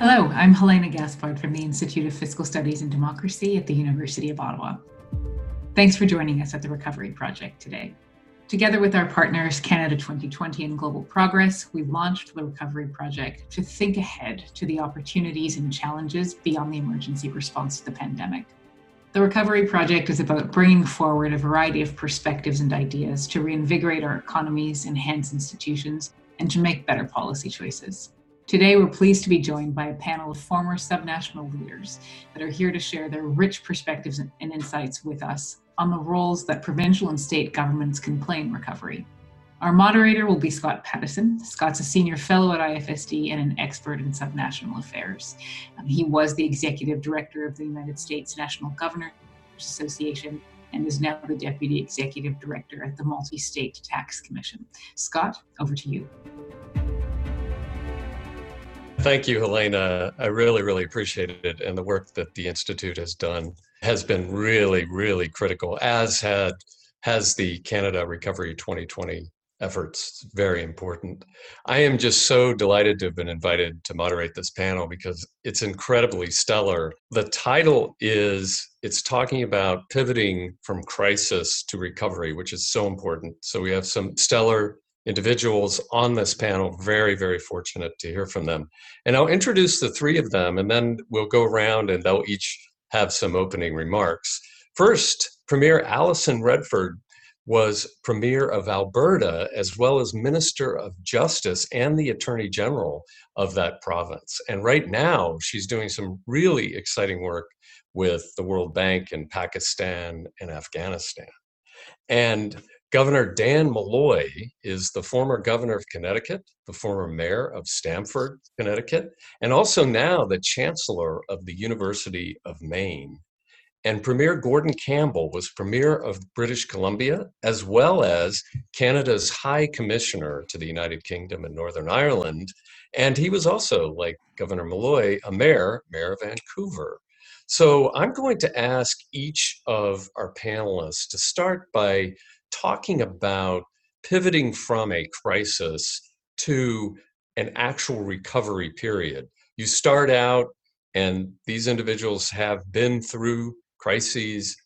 Hello, I'm Helaina Gaspard from the Institute of Fiscal Studies and Democracy at the University of Ottawa. Thanks for joining us at the Recovery Project today. Together with our partners, Canada 2020 and Global Progress, we launched the Recovery Project to think ahead to the opportunities and challenges beyond the emergency response to the pandemic. The Recovery Project is about bringing forward a variety of perspectives and ideas to reinvigorate our economies, enhance institutions, and to make better policy choices. Today, we're pleased to be joined by a panel of former subnational leaders that are here to share their rich perspectives and insights with us on the roles that provincial and state governments can play in recovery. Our moderator will be Scott Pattison. Scott's a senior fellow at IFSD and an expert in subnational affairs. Um, he was the executive director of the United States National Governors Association and is now the deputy executive director at the Multi State Tax Commission. Scott, over to you. Thank you, Helaina. I really, really appreciate it. And the work that the Institute has done has been really, really critical, as had has the Canada Recovery 2020 efforts. Very important. I am just so delighted to have been invited to moderate this panel because it's incredibly stellar. The title is it's talking about pivoting from crisis to recovery, which is so important. So we have some stellar individuals on this panel. Very, very fortunate to hear from them. And I'll introduce the three of them, and then we'll go around and they'll each have some opening remarks. First, Premier Alison Redford was Premier of Alberta as well as Minister of Justice and the Attorney General of that province. And right now, she's doing some really exciting work with the World Bank in Pakistan and Afghanistan. And Governor Dan Malloy is the former governor of Connecticut, the former mayor of Stamford, Connecticut, and also now the chancellor of the University of Maine. And Premier Gordon Campbell was Premier of British Columbia, as well as Canada's High Commissioner to the United Kingdom and Northern Ireland. And he was also, like Governor Malloy, a mayor, Mayor of Vancouver. So I'm going to ask each of our panelists to start by talking about pivoting from a crisis to an actual recovery period. You start out, and these individuals have been through crises,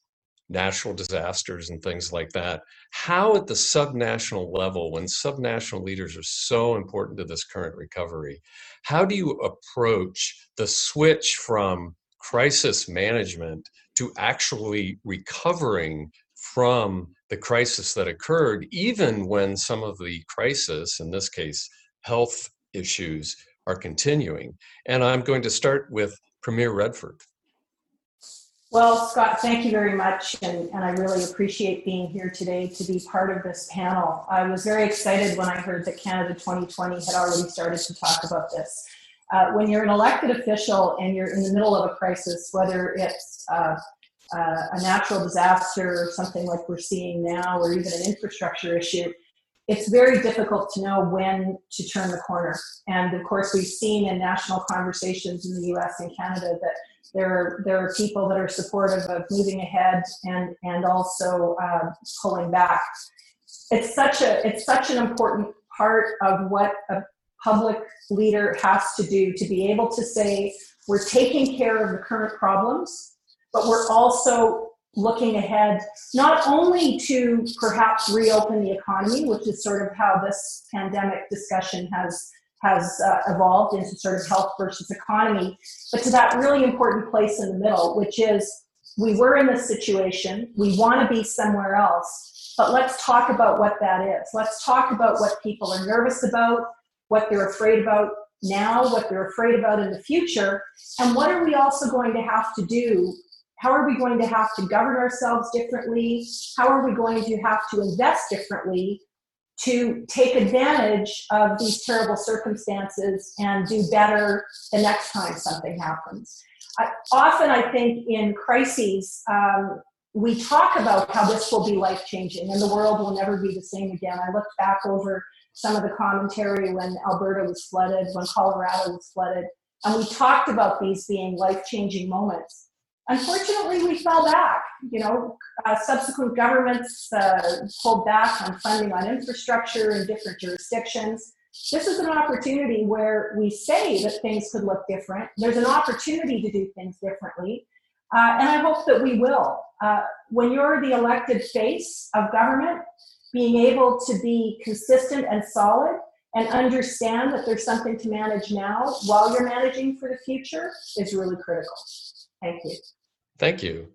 natural disasters, and things like that. How, at the subnational level, when subnational leaders are so important to this current recovery, how do you approach the switch from crisis management to actually recovering from the crisis that occurred, even when some of the crisis, in this case, health issues, are continuing. And I'm going to start with Premier Redford. Well, Scott, thank you very much. And, and I really appreciate being here today to be part of this panel. I was very excited when I heard that Canada 2020 had already started to talk about this. Uh, when you're an elected official and you're in the middle of a crisis, whether it's uh, uh, a natural disaster, something like we're seeing now, or even an infrastructure issue, it's very difficult to know when to turn the corner. And of course, we've seen in national conversations in the US and Canada that there are, there are people that are supportive of moving ahead and, and also uh, pulling back. It's such, a, it's such an important part of what a public leader has to do to be able to say, we're taking care of the current problems but we're also looking ahead not only to perhaps reopen the economy, which is sort of how this pandemic discussion has has uh, evolved into sort of health versus economy, but to that really important place in the middle, which is we were in this situation, we want to be somewhere else, but let's talk about what that is. Let's talk about what people are nervous about, what they're afraid about now, what they're afraid about in the future, and what are we also going to have to do how are we going to have to govern ourselves differently? How are we going to have to invest differently to take advantage of these terrible circumstances and do better the next time something happens? I, often, I think in crises, um, we talk about how this will be life changing and the world will never be the same again. I looked back over some of the commentary when Alberta was flooded, when Colorado was flooded, and we talked about these being life changing moments. Unfortunately, we fell back. You know, uh, subsequent governments uh, pulled back on funding on infrastructure in different jurisdictions. This is an opportunity where we say that things could look different. There's an opportunity to do things differently. Uh, and I hope that we will. Uh, when you're the elected face of government, being able to be consistent and solid and understand that there's something to manage now while you're managing for the future is really critical. Thank you. Thank you.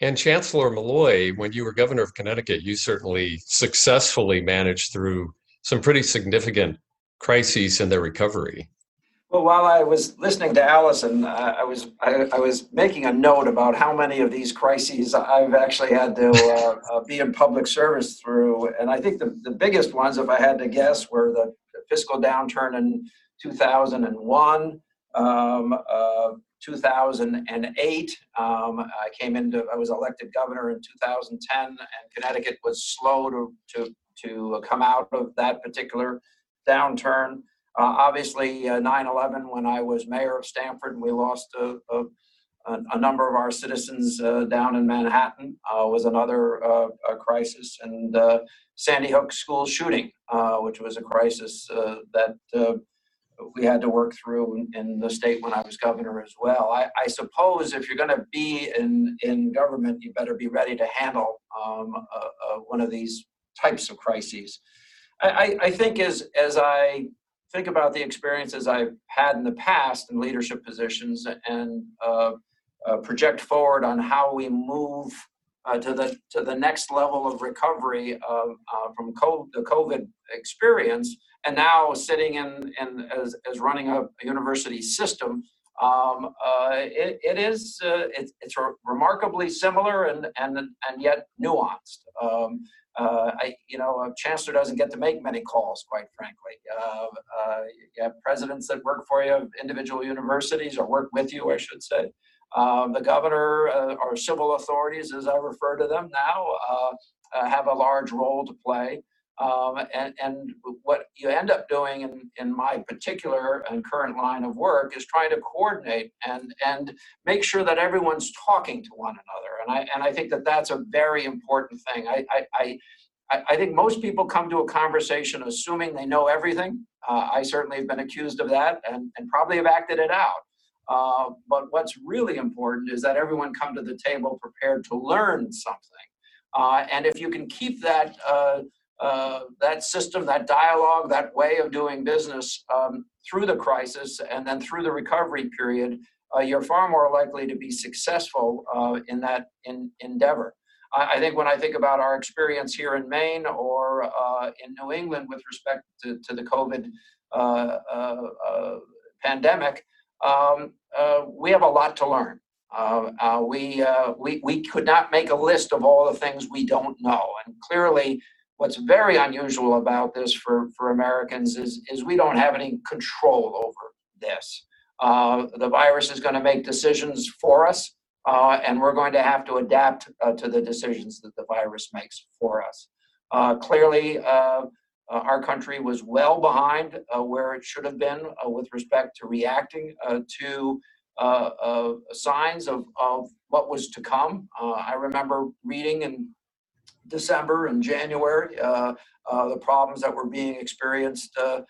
And Chancellor Malloy, when you were governor of Connecticut, you certainly successfully managed through some pretty significant crises in their recovery. Well, while I was listening to Alison, uh, I was I, I, was making a note about how many of these crises I've actually had to uh, uh, be in public service through, and I think the, the biggest ones, if I had to guess, were the fiscal downturn in 2001, um, uh, 2008. Um, I came into I was elected governor in 2010, and Connecticut was slow to to to come out of that particular downturn. Uh, obviously, uh, 9/11 when I was mayor of Stamford, and we lost a, a, a number of our citizens uh, down in Manhattan uh, was another uh, crisis, and uh, Sandy Hook school shooting, which was a crisis that we had to work through in, in, the state when I was governor as well. I, I suppose if you're going to be in in government, you better be ready to handle um, one of these types of crises. I, I think as as I think about the experiences I've had in the past in leadership positions and uh, uh, project forward on how we move uh, to the to the next level of recovery uh, from the COVID experience, and now sitting in, in as, as running a, a university system. Um, uh, it, it is uh, it, it's remarkably similar and and and yet nuanced. Um, uh, I, you know, a chancellor doesn't get to make many calls, quite frankly. Uh, uh, you have presidents that work for you, individual universities, or work with you, I should say. Um, the governor uh, or civil authorities, as I refer to them now, uh, have a large role to play. Um, and, and what you end up doing in, in my particular and current line of work is trying to coordinate and, and make sure that everyone's talking to one another. And I, and I think that that's a very important thing. I, I, I, I think most people come to a conversation assuming they know everything. Uh, I certainly have been accused of that and, and probably have acted it out. Uh, but what's really important is that everyone come to the table prepared to learn something. Uh, and if you can keep that uh, that system, that dialogue, that way of doing business um, through the crisis and then through the recovery period, uh, you're far more likely to be successful uh, in that in, endeavor. I, I, think when I think about our experience here in Maine or uh, in New England with respect to, to the COVID uh, pandemic, um, we have a lot to learn. Uh, uh, we, uh, we, we could not make a list of all the things we don't know. And clearly, what's very unusual about this for, for Americans is, is we don't have any control over this. Uh, the virus is going to make decisions for us, uh, and we're going to have to adapt uh, to the decisions that the virus makes for us. Uh, clearly, uh, uh, our country was well behind where it should have been with respect to reacting to signs of, of what was to come. I remember reading and December and January, uh, uh, the problems that were being experienced uh,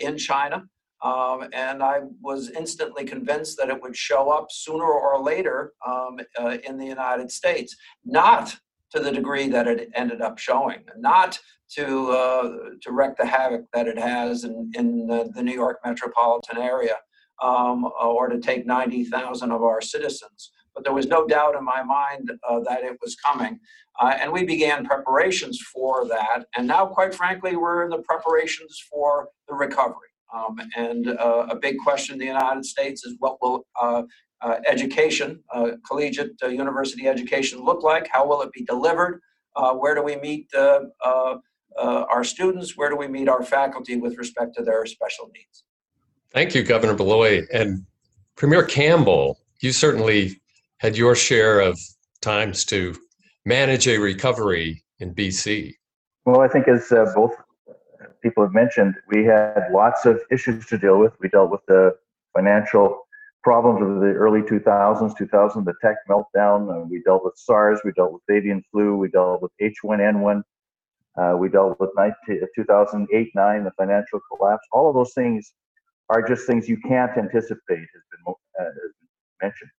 in China. Um, and I was instantly convinced that it would show up sooner or later um, uh, in the United States, not to the degree that it ended up showing, not to uh, to wreak the havoc that it has in, in the, the New York metropolitan area, um, or to take 90,000 of our citizens but there was no doubt in my mind uh, that it was coming. Uh, and we began preparations for that. And now, quite frankly, we're in the preparations for the recovery. Um, and uh, a big question in the United States is what will uh, uh, education, uh, collegiate university education, look like? How will it be delivered? where do we meet our students? Where do we meet our faculty with respect to their special needs? Thank you, Governor Malloy. And Premier Campbell, you certainly had your share of times to manage a recovery in BC? Well, I think as uh, both people have mentioned, we had lots of issues to deal with. We dealt with the financial problems of the early 2000s, 2000, the tech meltdown. Uh, we dealt with SARS, we dealt with avian flu, we dealt with H1N1. Uh, we dealt with 19, 2008 9, the financial collapse. All of those things are just things you can't anticipate, has been, uh, has been mentioned.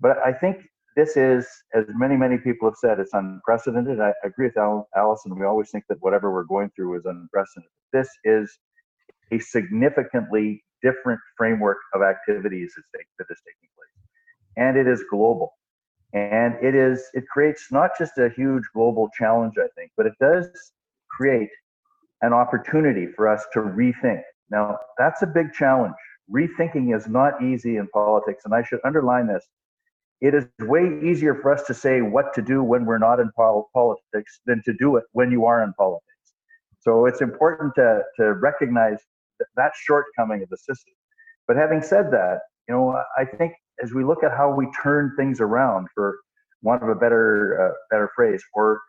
But I think this is, as many, many people have said, it's unprecedented. I agree with Al- Alison. We always think that whatever we're going through is unprecedented. This is a significantly different framework of activities that is taking place. And it is global. And it is, it creates not just a huge global challenge, I think, but it does create an opportunity for us to rethink. Now, that's a big challenge. Rethinking is not easy in politics, and I should underline this. It is way easier for us to say what to do when we're not in politics than to do it when you are in politics. So it's important to, to recognize that, that shortcoming of the system. But having said that, you know, I think as we look at how we turn things around, for want of a better uh, better phrase, or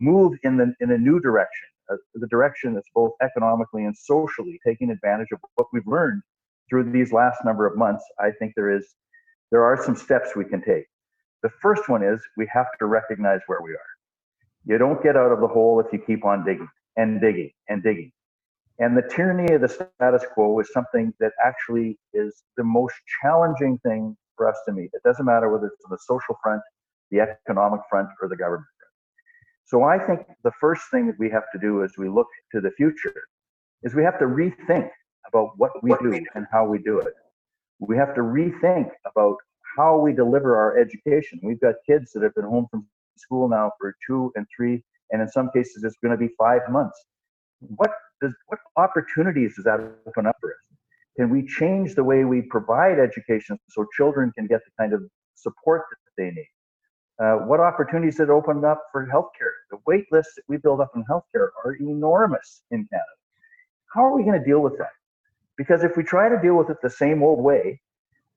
move in the in a new direction, uh, the direction that's both economically and socially taking advantage of what we've learned through these last number of months, I think there is there are some steps we can take. The first one is we have to recognize where we are. You don't get out of the hole if you keep on digging and digging and digging. And the tyranny of the status quo is something that actually is the most challenging thing for us to meet. It doesn't matter whether it's on the social front, the economic front, or the government front. So I think the first thing that we have to do as we look to the future is we have to rethink about what we do and how we do it. We have to rethink about how we deliver our education. We've got kids that have been home from school now for two and three, and in some cases it's going to be five months. What does what opportunities does that open up for us? Can we change the way we provide education so children can get the kind of support that they need? Uh, what opportunities that open up for healthcare? The wait lists that we build up in healthcare are enormous in Canada. How are we going to deal with that? Because if we try to deal with it the same old way,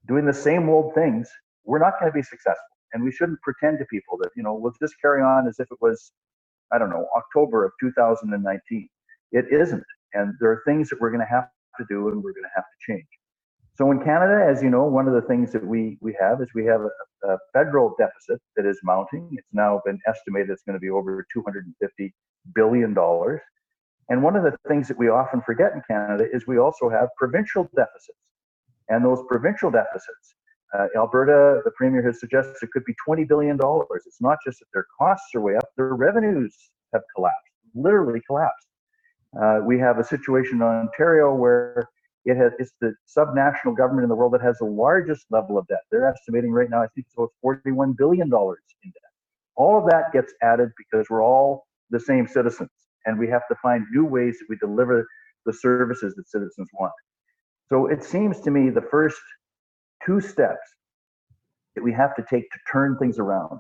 doing the same old things, we're not going to be successful. And we shouldn't pretend to people that, you know, we'll just carry on as if it was, I don't know, October of 2019. It isn't. And there are things that we're going to have to do and we're going to have to change. So in Canada, as you know, one of the things that we, we have is we have a, a federal deficit that is mounting. It's now been estimated it's going to be over $250 billion. And one of the things that we often forget in Canada is we also have provincial deficits. And those provincial deficits, uh, Alberta, the premier has suggested it could be $20 billion. It's not just that their costs are way up, their revenues have collapsed, literally collapsed. Uh, we have a situation in Ontario where it has it's the subnational government in the world that has the largest level of debt. They're estimating right now, I think it's about $41 billion in debt. All of that gets added because we're all the same citizens and we have to find new ways that we deliver the services that citizens want. So it seems to me the first two steps that we have to take to turn things around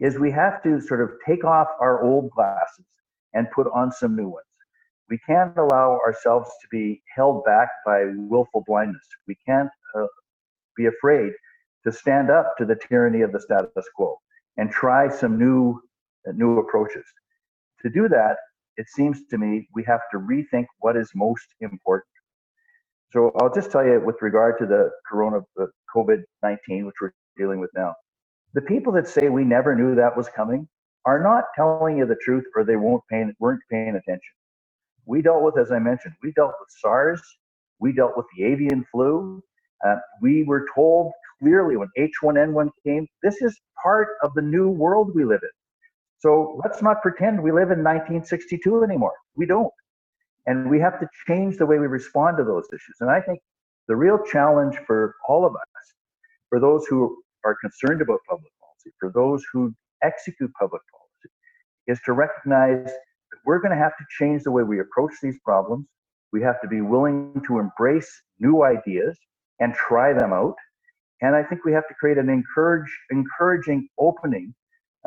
is we have to sort of take off our old glasses and put on some new ones. We can't allow ourselves to be held back by willful blindness. We can't uh, be afraid to stand up to the tyranny of the status quo and try some new uh, new approaches. To do that, it seems to me we have to rethink what is most important. So I'll just tell you with regard to the corona the COVID-19 which we're dealing with now. The people that say we never knew that was coming are not telling you the truth or they won't pay, weren't paying attention. We dealt with, as I mentioned, we dealt with SARS, we dealt with the avian flu. Uh, we were told clearly when H1N1 came, this is part of the new world we live in. So let's not pretend we live in 1962 anymore. We don't. And we have to change the way we respond to those issues. And I think the real challenge for all of us, for those who are concerned about public policy, for those who execute public policy, is to recognize that we're going to have to change the way we approach these problems. We have to be willing to embrace new ideas and try them out. And I think we have to create an encourage, encouraging opening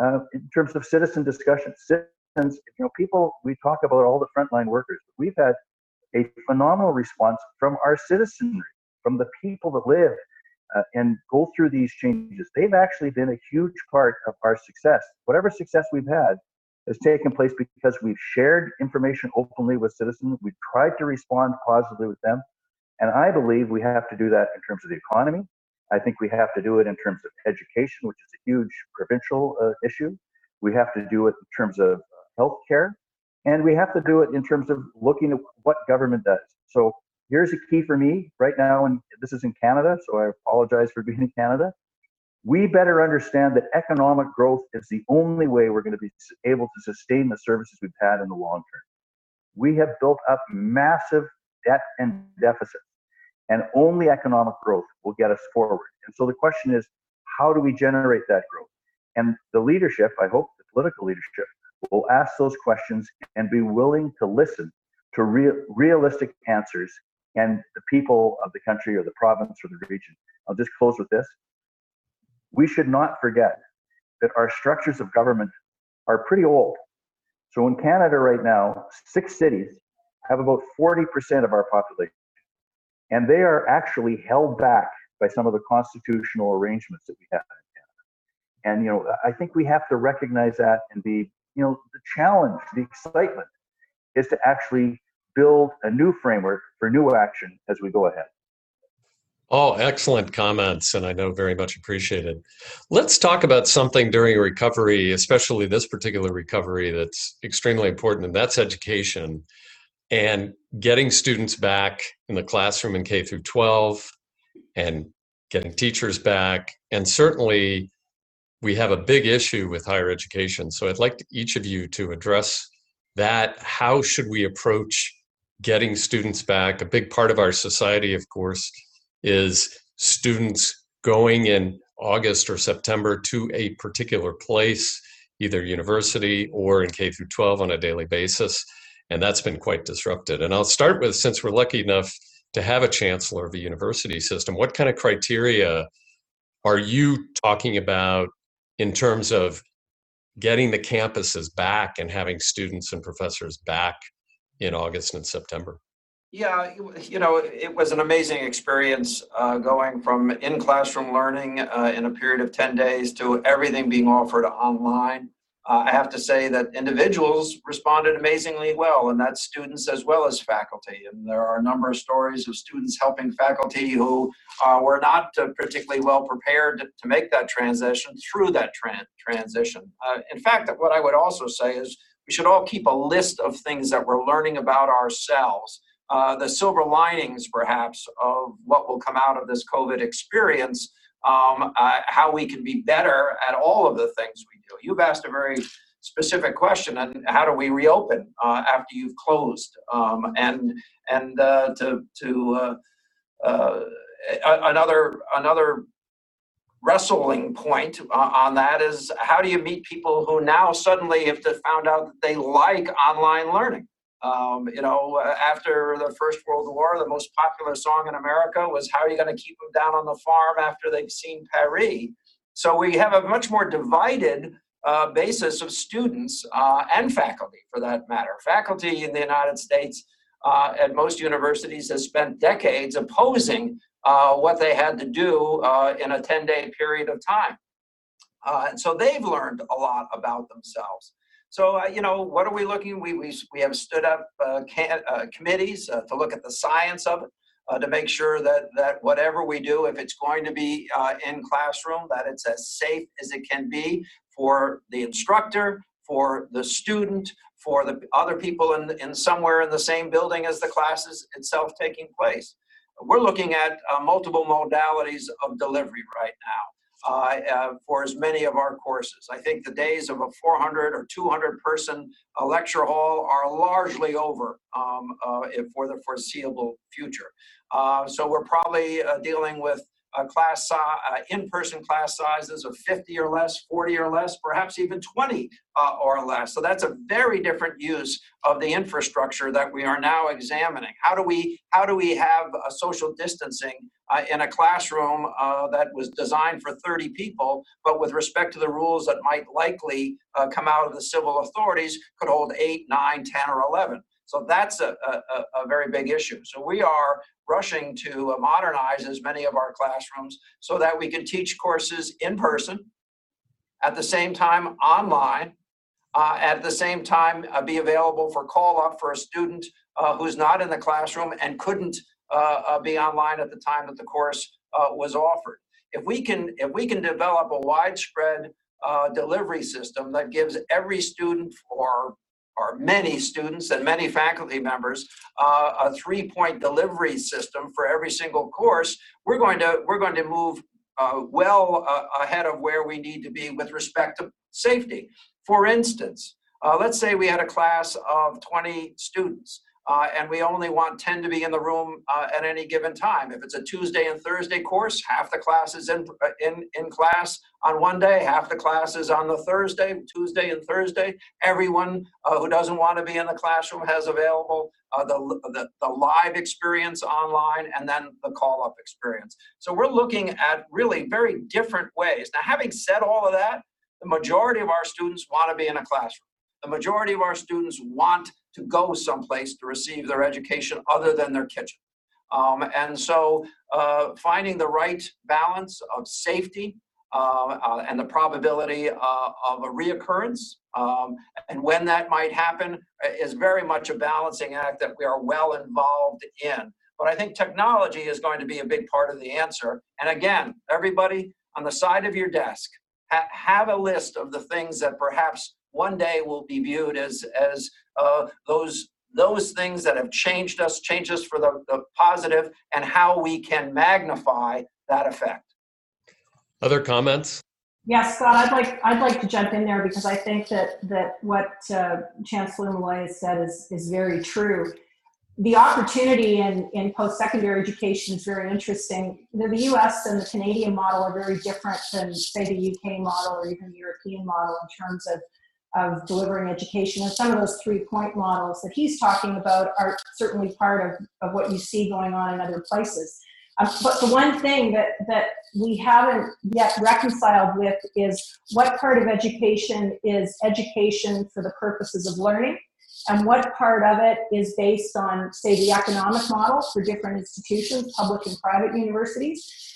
uh, in terms of citizen discussion. Citizens, you know, people, we talk about all the frontline workers. We've had a phenomenal response from our citizenry, from the people that live uh, and go through these changes. They've actually been a huge part of our success. Whatever success we've had, has taken place because we've shared information openly with citizens. We've tried to respond positively with them. And I believe we have to do that in terms of the economy. I think we have to do it in terms of education, which is a huge provincial uh, issue. We have to do it in terms of healthcare. And we have to do it in terms of looking at what government does. So here's a key for me right now, and this is in Canada, so I apologize for being in Canada. We better understand that economic growth is the only way we're going to be able to sustain the services we've had in the long term. We have built up massive debt and deficits, and only economic growth will get us forward. And so the question is, how do we generate that growth? And the leadership, I hope the political leadership, will ask those questions and be willing to listen to real, realistic answers and the people of the country or the province or the region. I'll just close with this. We should not forget that our structures of government are pretty old. So in Canada right now, six cities have about 40% of our population. And they are actually held back by some of the constitutional arrangements that we have in Canada. And, you know, I think we have to recognize that and be, you know, the challenge, the excitement is to actually build a new framework for new action as we go ahead. Oh, excellent comments, and I know very much appreciated. Let's talk about something during recovery, especially this particular recovery that's extremely important, and that's education and getting students back in the classroom in K through 12 and getting teachers back. And certainly, we have a big issue with higher education. So I'd like each of you to address that. How should we approach getting students back? A big part of our society, of course, is students going in August or September to a particular place, either university or in K through 12 on a daily basis. And that's been quite disrupted. And I'll start with since we're lucky enough to have a chancellor of a university system, what kind of criteria are you talking about in terms of getting the campuses back and having students and professors back in August and September? Yeah, you know, it was an amazing experience uh, going from in classroom learning uh, in a period of 10 days to everything being offered online. Uh, I have to say that individuals responded amazingly well, and that's students as well as faculty. And there are a number of stories of students helping faculty who uh, were not uh, particularly well prepared to, to, make that transition through that tra- transition. Uh, in fact, what I would also say is we should all keep a list of things that we're learning about ourselves uh, the silver linings, perhaps, of what will come out of this COVID experience, um, uh, how we can be better at all of the things You've asked a very specific question, and how do we reopen uh, after you've closed? Um, and and uh, to to uh, uh, another another wrestling point on that is how do you meet people who now suddenly have found out that they like online learning um, you know, uh, after the First World War, the most popular song in America was How Are You Going to Keep Them Down on the Farm After They've Seen Paris? So we have a much more divided uh, basis of students uh, and faculty, for that matter. Faculty in the United States uh, at most universities has spent decades opposing uh, what they had to do uh, in a 10 day period of time. and so they've learned a lot about themselves. So, uh, you know, what are we looking? We, we, we have stood up uh, can, uh, committees uh, to look at the science of it, uh, to make sure that, that whatever we do, if it's going to be uh, in classroom, that it's as safe as it can be for the instructor, for the student, for the other people in, in somewhere in the same building as the classes itself taking place. We're looking at multiple modalities of delivery right now uh, uh, for as many of our courses. I think the days of a 400 or 200 person lecture hall are largely over um, uh, for the foreseeable future. Uh, so we're probably uh, dealing with uh, class uh, in-person class sizes of 50 or less, 40 or less, perhaps even 20 uh, or less. So that's a very different use of the infrastructure that we are now examining. How do we how do we have a social distancing uh, in a classroom uh, that was designed for 30 people, but with respect to the rules that might likely uh, come out of the civil authorities, could hold 8, 9, 10, or 11? So that's a, a, a, very big issue. So we are rushing to modernize as many of our classrooms so that we can teach courses in person, at the same time online, uh, at the same time uh, be available for call up for a student uh, who's not in the classroom and couldn't uh, uh, be online at the time that the course uh, was offered. If we can, if we can develop a widespread delivery system that gives every student or or many students and many faculty members uh, a three-point delivery system for every single course, we're going to we're going to move uh, well uh, ahead of where we need to be with respect to safety. For instance, uh, let's say we had a class of 20 students. Uh, and we only want 10 to be in the room uh, at any given time. If it's a Tuesday and Thursday course, half the class is in, in, in class on one day, half the class is on the Thursday, Tuesday and Thursday. Everyone uh, who doesn't want to be in the classroom has available uh, the, the, the live experience online and then the call up experience. So we're looking at really very different ways. Now, having said all of that, the majority of our students want to be in a classroom. The majority of our students want to go someplace to receive their education other than their kitchen. Um, and so uh, finding the right balance of safety uh, uh, and the probability uh, of a reoccurrence um, and when that might happen uh, is very much a balancing act that we are well involved in. But I think technology is going to be a big part of the answer. And again, everybody on the side of your desk, ha- have a list of the things that perhaps one day will be viewed as as uh, those those things that have changed us, changed us for the, the positive, and how we can magnify that effect. Other comments? Yes, Scott, I'd like I'd like to jump in there because I think that that what uh, Chancellor Malloy has said is is very true. The opportunity in, in post-secondary education is very interesting. The, the U.S. and the Canadian model are very different than, say, the UK model or even the European model in terms of of delivering education. And some of those three point models that he's talking about are certainly part of, of what you see going on in other places. Um, but the one thing that, that we haven't yet reconciled with is what part of education is education for the purposes of learning and what part of it is based on, say, the economic model for different institutions, public and private universities,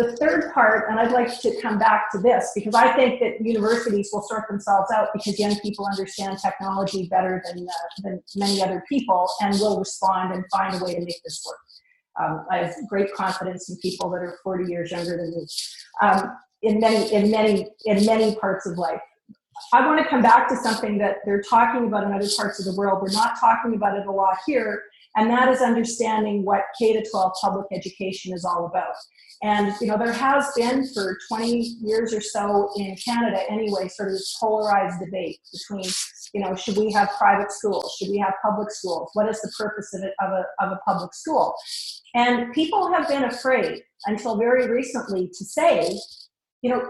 the third part, and I'd like to come back to this because I think that universities will sort themselves out because young people understand technology better than, uh, than many other people and will respond and find a way to make this work. Um, I have great confidence in people that are 40 years younger than me um, in many, in many, in many parts of life. I want to come back to something that they're talking about in other parts of the world. We're not talking about it a lot here, and that is understanding what K to 12 public education is all about. And you know, there has been for 20 years or so in Canada anyway, sort of this polarized debate between, you know, should we have private schools? Should we have public schools? What is the purpose of, it, of, a, of a public school? And people have been afraid until very recently to say, you know,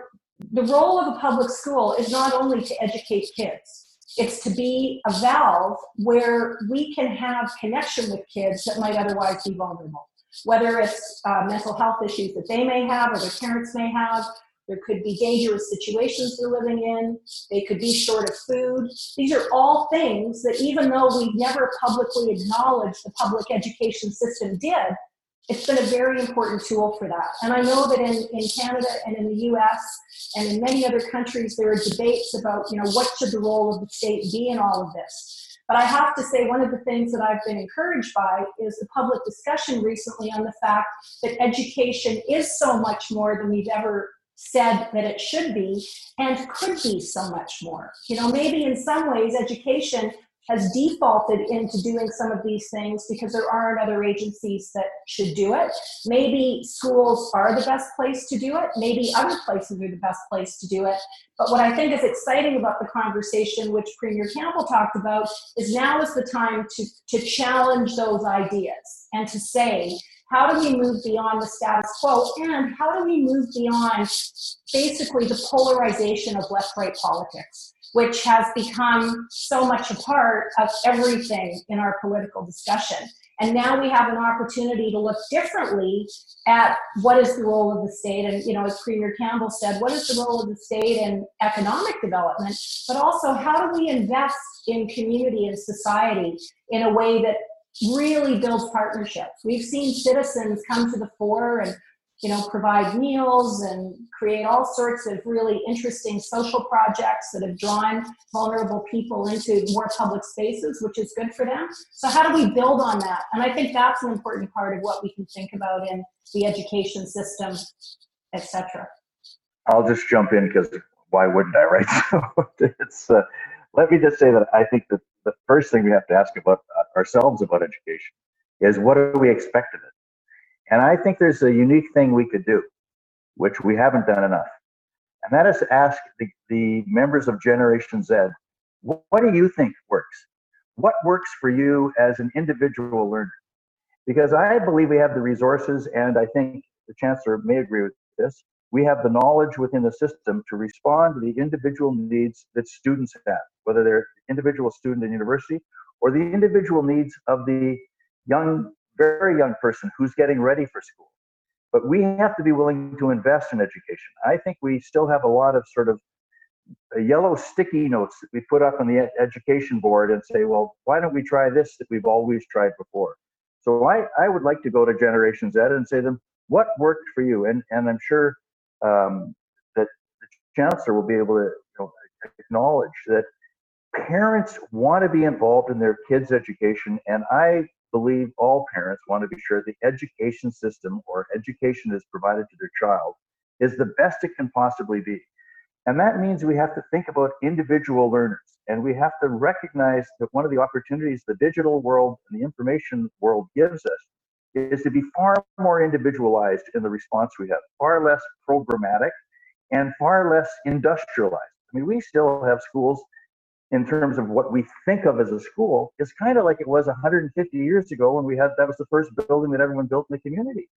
the role of a public school is not only to educate kids, it's to be a valve where we can have connection with kids that might otherwise be vulnerable whether it's uh, mental health issues that they may have or their parents may have. There could be dangerous situations they're living in. They could be short of food. These are all things that, even though we never publicly acknowledged the public education system did, it's been a very important tool for that. And I know that in, in Canada and in the US and in many other countries, there are debates about, you know, what should the role of the state be in all of this. But I have to say, one of the things that I've been encouraged by is the public discussion recently on the fact that education is so much more than we've ever said that it should be and could be so much more. You know, maybe in some ways, education has defaulted into doing some of these things because there aren't other agencies that should do it. Maybe schools are the best place to do it. Maybe other places are the best place to do it. But what I think is exciting about the conversation, which Premier Campbell talked about, is now is the time to, to challenge those ideas and to say, how do we move beyond the status quo and how do we move beyond basically the polarization of left right politics? Which has become so much a part of everything in our political discussion. And now we have an opportunity to look differently at what is the role of the state. And, you know, as Premier Campbell said, what is the role of the state in economic development? But also, how do we invest in community and society in a way that really builds partnerships? We've seen citizens come to the fore and you know, provide meals and create all sorts of really interesting social projects that have drawn vulnerable people into more public spaces, which is good for them. So how do we build on that? And I think that's an important part of what we can think about in the education system, etc. I'll just jump in because why wouldn't I, right? So it's uh, let me just say that I think that the first thing we have to ask about uh, ourselves about education is what do we expect of it? And I think there's a unique thing we could do, which we haven't done enough. And that is ask the, the members of Generation Z, what do you think works? What works for you as an individual learner? Because I believe we have the resources, and I think the Chancellor may agree with this, we have the knowledge within the system to respond to the individual needs that students have, whether they're individual student in university or the individual needs of the young, very young person who's getting ready for school. But we have to be willing to invest in education. I think we still have a lot of sort of yellow sticky notes that we put up on the education board and say, well, why don't we try this that we've always tried before? So I, I would like to go to Generation Z and say to them, what worked for you? And, and I'm sure um, that the chancellor will be able to you know, acknowledge that parents want to be involved in their kids' education, and I believe all parents want to be sure the education system or education is provided to their child is the best it can possibly be. And that means we have to think about individual learners and we have to recognize that one of the opportunities the digital world and the information world gives us is to be far more individualized in the response we have, far less programmatic and far less industrialized. I mean, we still have schools in terms of what we think of as a school is kind of like it was 150 years ago when we had that was the first building that everyone built in the community.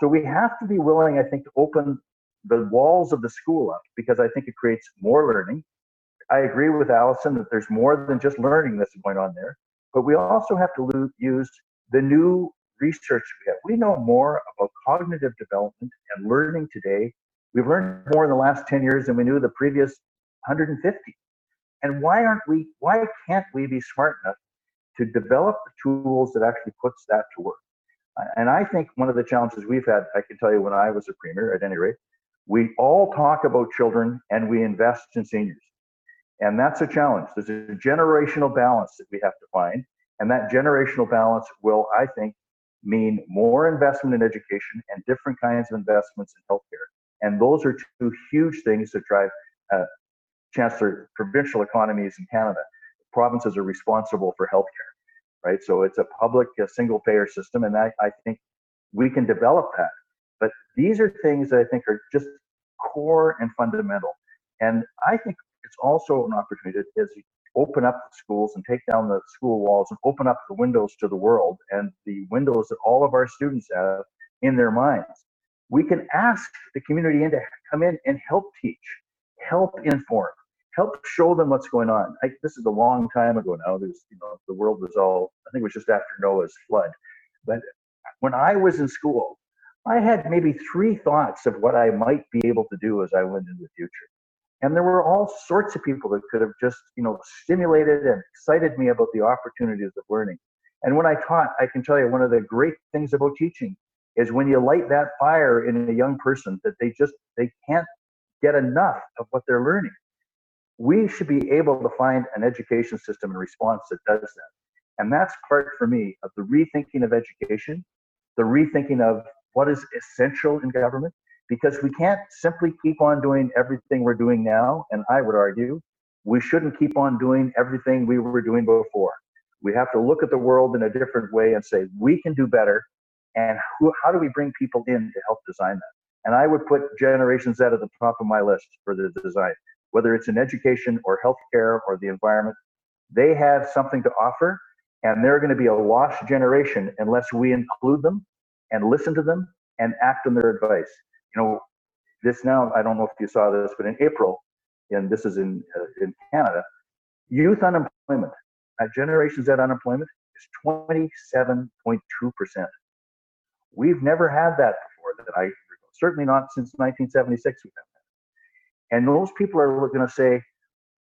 So we have to be willing, I think, to open the walls of the school up because I think it creates more learning. I agree with Alison that there's more than just learning that's going on there, but we also have to use the new research we have. We know more about cognitive development and learning today. We've learned more in the last 10 years than we knew the previous 150. And why aren't we, why can't we be smart enough to develop the tools that actually puts that to work? And I think one of the challenges we've had, I can tell you when I was a premier at any rate, we all talk about children and we invest in seniors. And that's a challenge. There's a generational balance that we have to find. And that generational balance will, I think, mean more investment in education and different kinds of investments in healthcare. And those are two huge things that drive uh, chancellor provincial economies in Canada. Provinces are responsible for healthcare, right? So it's a public a single payer system, and I, I think we can develop that. But these are things that I think are just core and fundamental. And I think it's also an opportunity as you open up the schools and take down the school walls and open up the windows to the world and the windows that all of our students have in their minds. We can ask the community in to come in and help teach, help inform, help show them what's going on. I, this is a long time ago now. There's, you know, the world was all, I think it was just after Noah's flood. But when I was in school, I had maybe three thoughts of what I might be able to do as I went into the future. And there were all sorts of people that could have just, you know, stimulated and excited me about the opportunities of learning. And when I taught, I can tell you one of the great things about teaching is when you light that fire in a young person that they just they can't get enough of what they're learning we should be able to find an education system and response that does that. And that's part for me of the rethinking of education, the rethinking of what is essential in government, because we can't simply keep on doing everything we're doing now. And I would argue we shouldn't keep on doing everything we were doing before. We have to look at the world in a different way and say, we can do better. And who, how do we bring people in to help design that? And I would put Generation Z at the top of my list for the design whether it's in education or healthcare or the environment, they have something to offer, and they're going to be a lost generation unless we include them and listen to them and act on their advice. You know, this now, I don't know if you saw this, but in April, and this is in, uh, in Canada, youth unemployment, uh, Generation Z unemployment is 27.2%. We've never had that before that I certainly not since 1976 we've had and those people are going to say,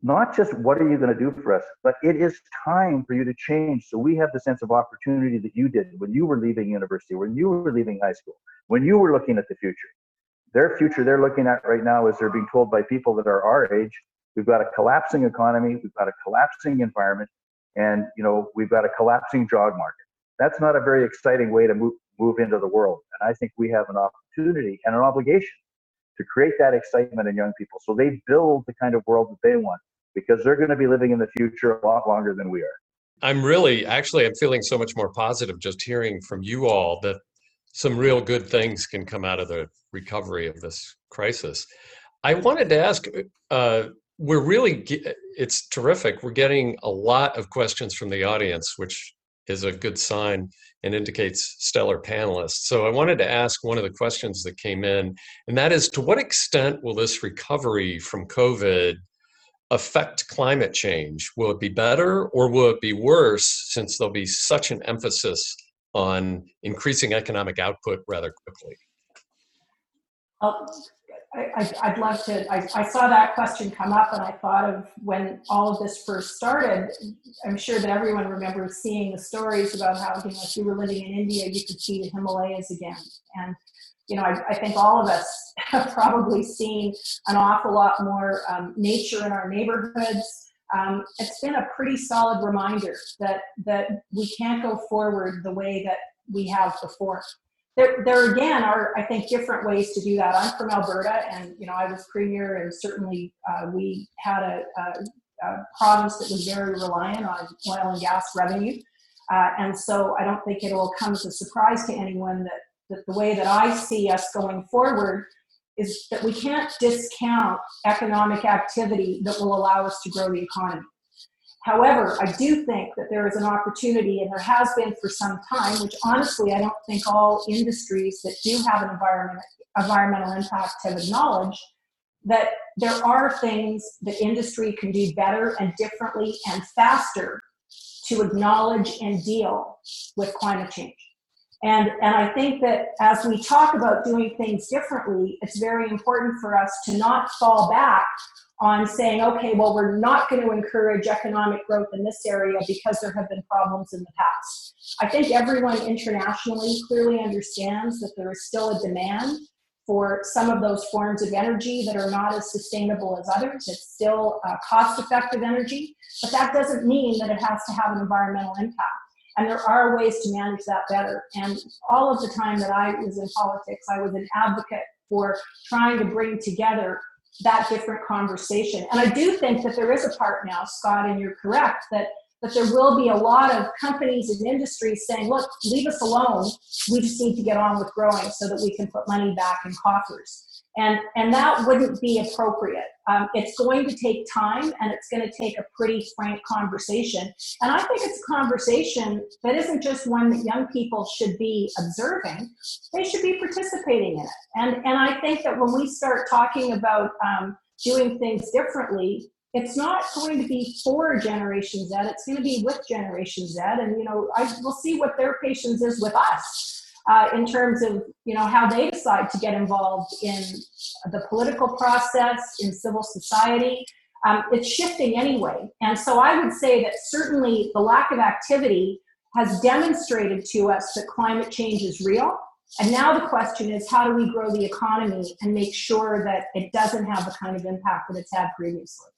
not just what are you going to do for us, but it is time for you to change. So we have the sense of opportunity that you did when you were leaving university, when you were leaving high school, when you were looking at the future. Their future they're looking at right now is they're being told by people that are our age, we've got a collapsing economy, we've got a collapsing environment, and you know we've got a collapsing job market. That's not a very exciting way to move move into the world. And I think we have an opportunity and an obligation to create that excitement in young people so they build the kind of world that they want because they're going to be living in the future a lot longer than we are. I'm really, actually, I'm feeling so much more positive just hearing from you all that some real good things can come out of the recovery of this crisis. I wanted to ask uh, we're really, it's terrific. We're getting a lot of questions from the audience, which is a good sign and indicates stellar panelists. So I wanted to ask one of the questions that came in, and that is to what extent will this recovery from COVID affect climate change? Will it be better or will it be worse since there'll be such an emphasis on increasing economic output rather quickly? Uh, I, would love to. I, I, saw that question come up, and I thought of when all of this first started. I'm sure that everyone remembers seeing the stories about how, you know, if you were living in India, you could see the Himalayas again. And, you know, I, I think all of us have probably seen an awful lot more um, nature in our neighborhoods. Um, it's been a pretty solid reminder that that we can't go forward the way that we have before there, there again are, I think, different ways to do that. I'm from Alberta, and you know, I was premier, and certainly uh, we had a, a, a, province that was very reliant on oil and gas revenue. Uh, and so I don't think it will come as a surprise to anyone that, that the way that I see us going forward is that we can't discount economic activity that will allow us to grow the economy. However, I do think that there is an opportunity, and there has been for some time, which honestly I don't think all industries that do have an environment, environmental impact have acknowledged, that there are things that industry can do better and differently and faster to acknowledge and deal with climate change. And, and I think that as we talk about doing things differently, it's very important for us to not fall back on saying, okay, well, we're not going to encourage economic growth in this area because there have been problems in the past. I think everyone internationally clearly understands that there is still a demand for some of those forms of energy that are not as sustainable as others. It's still uh, cost effective energy, but that doesn't mean that it has to have an environmental impact. And there are ways to manage that better. And all of the time that I was in politics, I was an advocate for trying to bring together that different conversation. And I do think that there is a part now, Scott, and you're correct, that, that there will be a lot of companies and industries saying, look, leave us alone. We just need to get on with growing so that we can put money back in coffers. And, and that wouldn't be appropriate. Um, it's going to take time and it's going to take a pretty frank conversation. And I think it's a conversation that isn't just one that young people should be observing, they should be participating in it. And, and I think that when we start talking about um, doing things differently, it's not going to be for Generation Z, it's going to be with Generation Z. And, you know, I, we'll see what their patience is with us uh, in terms of you know how they decide to get involved in the political process in civil society. Um, it's shifting anyway. And so i would say that certainly the lack of activity has demonstrated to us that climate change is real. And now the question is how do we grow the economy and make sure that it doesn't have the kind of impact that it's had previously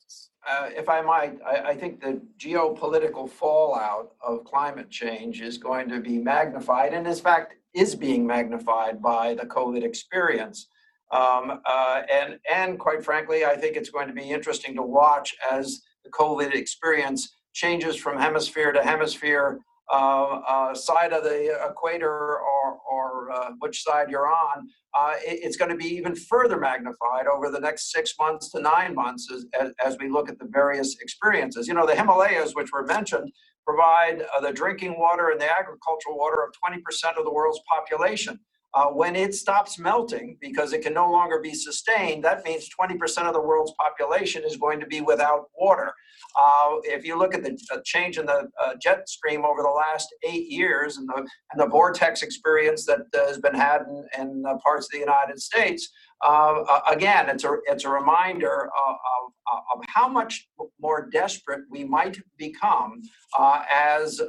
uh, if I might, I, I, think the geopolitical fallout of climate change is going to be magnified, and in fact, is being magnified by the COVID experience. Um, uh, and, and quite frankly, I think it's going to be interesting to watch as the COVID experience changes from hemisphere to hemisphere, uh, uh, side of the equator, or, or uh, which side you're on. Uh, it, it's going to be even further magnified over the next six months to nine months as, as, as we look at the various experiences. You know, the Himalayas, which were mentioned, provide uh, the drinking water and the agricultural water of 20% of the world's population. Uh, when it stops melting because it can no longer be sustained, that means 20% of the world's population is going to be without water. Uh, if you look at the uh, change in the uh, jet stream over the last eight years and the, and the vortex experience that has been had in, in uh, parts of the United States, again, it's a, it's a reminder of, of, of, how much more desperate we might become as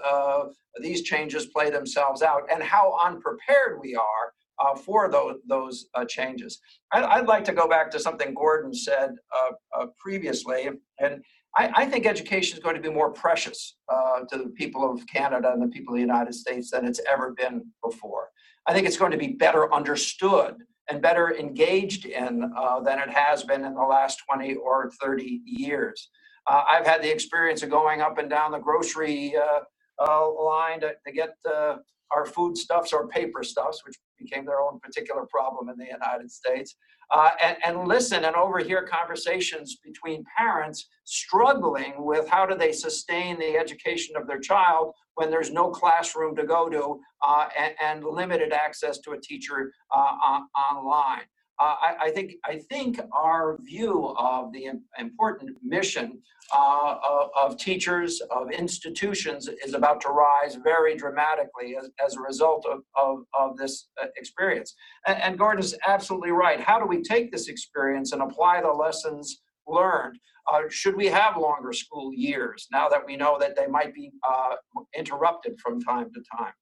these changes play themselves out and how unprepared we are uh, for those, those uh, changes. I'd, I'd, like to go back to something Gordon said uh, uh previously, and I, I, think education is going to be more precious uh, to the people of Canada and the people of the United States than it's ever been before. I think it's going to be better understood and better engaged in uh, than it has been in the last 20 or 30 years. Uh, I've had the experience of going up and down the grocery uh, uh, line to, to get uh, our foodstuffs or paper stuffs, which became their own particular problem in the United States, uh, and, and listen and overhear conversations between parents struggling with how do they sustain the education of their child when there's no classroom to go to uh, and, and, limited access to a teacher uh, on, online. Uh, I, I, think I think our view of the important mission uh, of, of, teachers of institutions is about to rise very dramatically as, as a result of, of, of this uh, experience. And, and Gordon is absolutely right. How do we take this experience and apply the lessons learned? Uh, should we have longer school years now that we know that they might be uh, interrupted from time to time?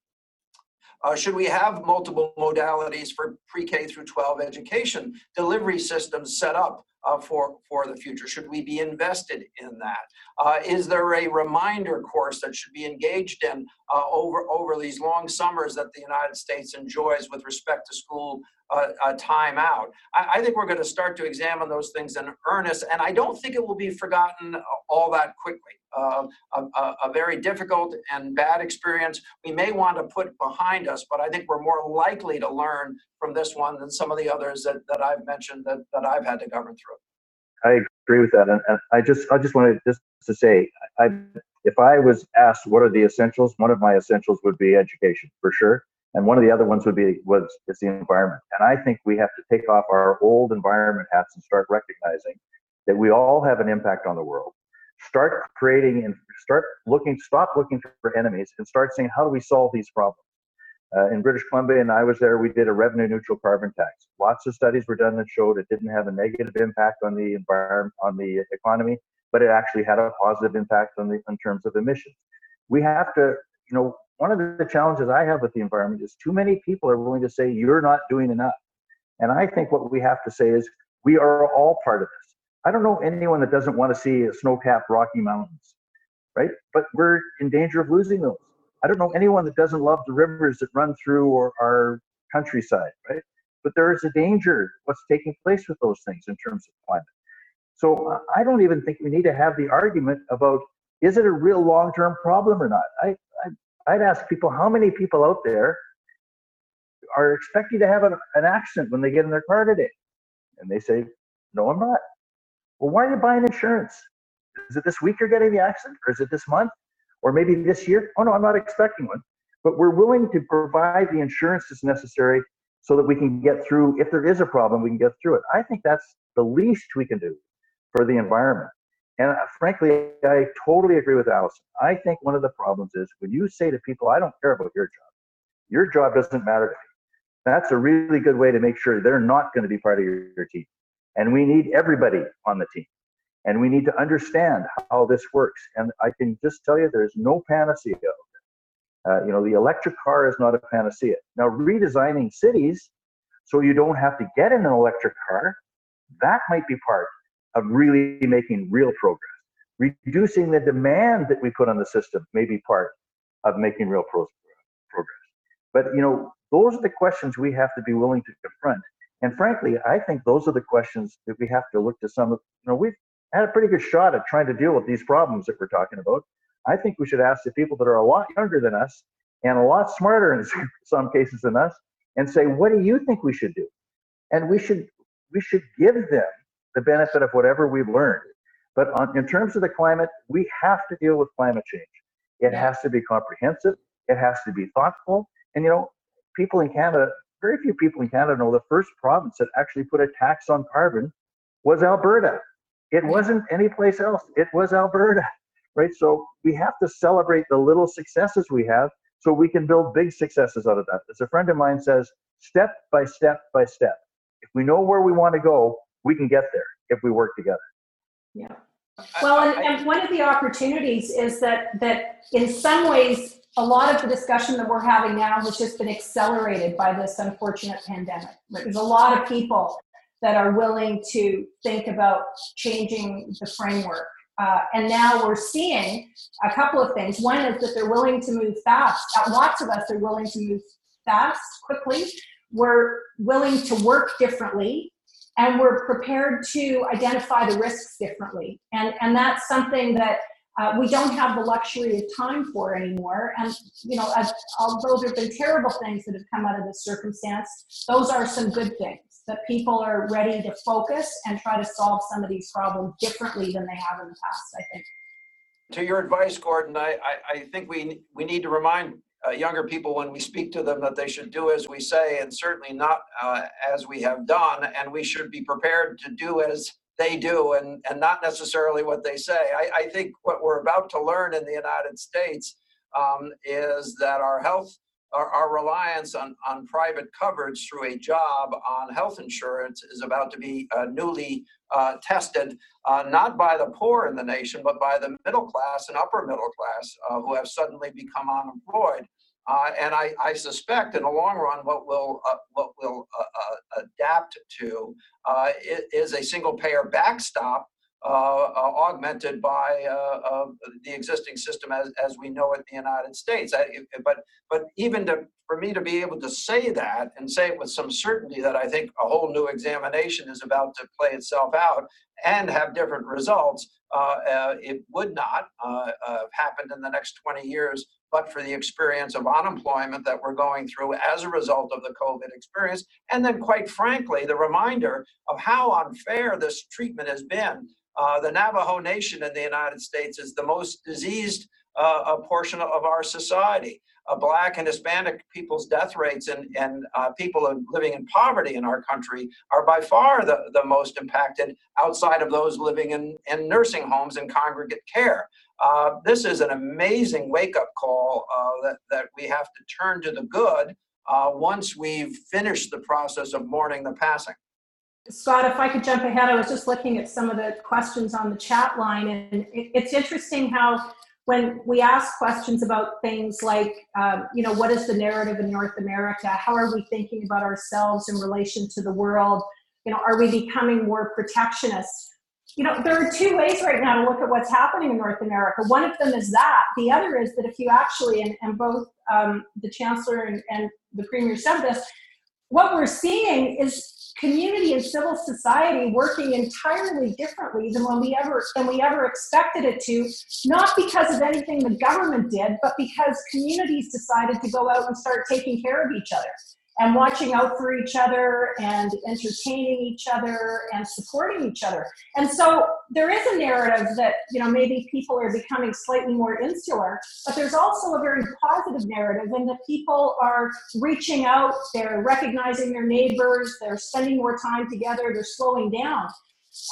Uh, should we have multiple modalities for pre-K through 12 education delivery systems set up uh, for, for the future? Should we be invested in that? Uh, is there a reminder course that should be engaged in uh, over, over these long summers that the United States enjoys with respect to school uh, uh, time out? I, I think we're going to start to examine those things in earnest, and I don't think it will be forgotten all that quickly. Uh, a, a, very difficult and bad experience we may want to put behind us, but I think we're more likely to learn from this one than some of the others that, that I've mentioned that, that I've had to govern through. I agree with that, and, and I just I just wanted just to say, I, if I was asked what are the essentials, one of my essentials would be education for sure, and one of the other ones would be was is the environment. And I think we have to take off our old environment hats and start recognizing that we all have an impact on the world. Start creating and start looking, stop looking for enemies, and start saying how do we solve these problems. Uh, in British Columbia, and I was there, we did a revenue neutral carbon tax. Lots of studies were done that showed it didn't have a negative impact on the environment, on the economy, but it actually had a positive impact on the in terms of emissions. We have to, you know, one of the challenges I have with the environment is too many people are willing to say you're not doing enough. And I think what we have to say is we are all part of this. I don't know anyone that doesn't want to see snow-capped Rocky Mountains, right? But we're in danger of losing those. I don't know anyone that doesn't love the rivers that run through our, our countryside, right? But there is a danger what's taking place with those things in terms of climate. So I don't even think we need to have the argument about is it a real long-term problem or not. I, I I'd ask people how many people out there are expecting to have an, an accident when they get in their car today, and they say, "No, I'm not." Well, why are you buying insurance? Is it this week you're getting the accident, or is it this month? or maybe this year. Oh no, I'm not expecting one. But we're willing to provide the insurance that's necessary so that we can get through. If there is a problem, we can get through it. I think that's the least we can do for the environment. And uh, frankly, I totally agree with Alison. I think one of the problems is when you say to people, I don't care about your job, your job doesn't matter to me. That's a really good way to make sure they're not going to be part of your, your team. And we need everybody on the team and we need to understand how this works. And I can just tell you, there's no panacea. Uh, you know, the electric car is not a panacea. Now, redesigning cities so you don't have to get in an electric car, that might be part of really making real progress. Reducing the demand that we put on the system may be part of making real pro- progress. But you know, those are the questions we have to be willing to confront. And frankly, I think those are the questions that we have to look to some of. You know, we've had a pretty good shot at trying to deal with these problems that we're talking about. I think we should ask the people that are a lot younger than us and a lot smarter in some cases than us and say, what do you think we should do? And we should we should give them the benefit of whatever we've learned. But on, in terms of the climate, we have to deal with climate change. It has to be comprehensive. It has to be thoughtful. And you know, people in Canada, very few people in Canada know the first province that actually put a tax on carbon was Alberta. It wasn't any place else. It was Alberta, right? So we have to celebrate the little successes we have so we can build big successes out of that. As a friend of mine says, step by step by step. If we know where we want to go, we can get there if we work together. Yeah. Well, and, and one of the opportunities is that that in some ways a lot of the discussion that we're having now has just been accelerated by this unfortunate pandemic. There's a lot of people that are willing to think about changing the framework. Uh, and now we're seeing a couple of things. One is that they're willing to move fast. Lots of us are willing to move fast, quickly. We're willing to work differently. and we're prepared to identify the risks differently. And, and that's something that uh, we don't have the luxury of time for anymore. And, you know, although there have been terrible things that have come out of this circumstance, those are some good things that people are ready to focus and try to solve some of these problems differently than they have in the past, I think. To your advice, Gordon, I, I, I think we, we need to remind uh, younger people when we speak to them that they should do as we say and certainly not uh, as we have done. And we should be prepared to do as they do and, and not necessarily what they say. I, I think what we're about to learn in the United States um, is that our health, our, our reliance on, on private coverage through a job on health insurance is about to be uh, newly uh, tested, uh, not by the poor in the nation, but by the middle class and upper middle class uh, who have suddenly become unemployed. Uh, and I, I, suspect in the long run, what will uh, what will uh, uh adapt to uh, is a single payer backstop uh, augmented by the existing system as, as we know it in the United States. I, but but even to, for me to be able to say that and say it with some certainty that I think a whole new examination is about to play itself out and have different results, it would not have happened in the next 20 years but for the experience of unemployment that we're going through as a result of the COVID experience. And then, quite frankly, the reminder of how unfair this treatment has been. Uh, the Navajo Nation in the United States is the most diseased uh, portion of our society. Uh, black and Hispanic people's death rates and, and uh, people living in poverty in our country are by far the, the most impacted outside of those living in, in nursing homes and congregate care. Uh, this is an amazing wake up call uh, that, that we have to turn to the good uh, once we've finished the process of mourning the passing. Scott, if I could jump ahead, I was just looking at some of the questions on the chat line, and it, it's interesting how when we ask questions about things like, um, you know, what is the narrative in North America? How are we thinking about ourselves in relation to the world? You know, are we becoming more protectionist? You know, there are two ways right now to look at what's happening in North America. One of them is that. The other is that if you actually, and, and both um, the chancellor and, and the premier said this, what we're seeing is community and civil society working entirely differently than when we ever than we ever expected it to not because of anything the government did but because communities decided to go out and start taking care of each other and watching out for each other and entertaining each other and supporting each other. And so there is a narrative that, you know, maybe people are becoming slightly more insular, but there's also a very positive narrative in that people are reaching out, they're recognizing their neighbors, they're spending more time together, they're slowing down.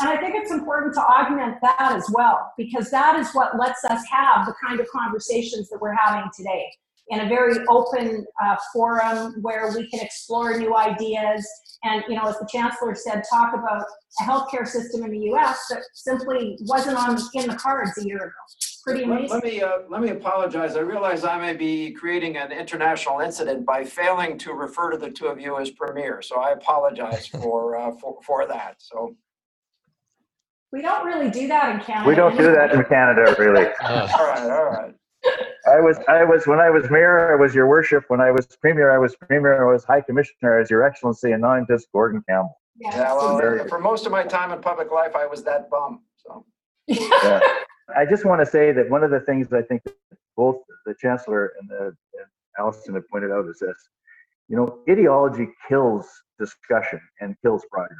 And I think it's important to augment that as well, because that is what lets us have the kind of conversations that we're having today in a very open uh, forum where we can explore new ideas and you know as the chancellor said talk about a healthcare system in the us that simply wasn't on in the cards a year ago pretty amazing let, let me uh, let me apologize i realize i may be creating an international incident by failing to refer to the two of you as premier so i apologize for uh, for, for that so we don't really do that in Canada. We don't do that in Canada, really. all right, all right. I was, I was, when I was mayor, I was your worship. When I was premier, I was premier. I was high commissioner as your excellency, and now I'm just Gordon Campbell. Yeah, yeah well, for most of my time in public life, I was that bum. So. yeah. I just want to say that one of the things I think both the chancellor and, the, and Alison have pointed out is this: you know, ideology kills discussion and kills progress.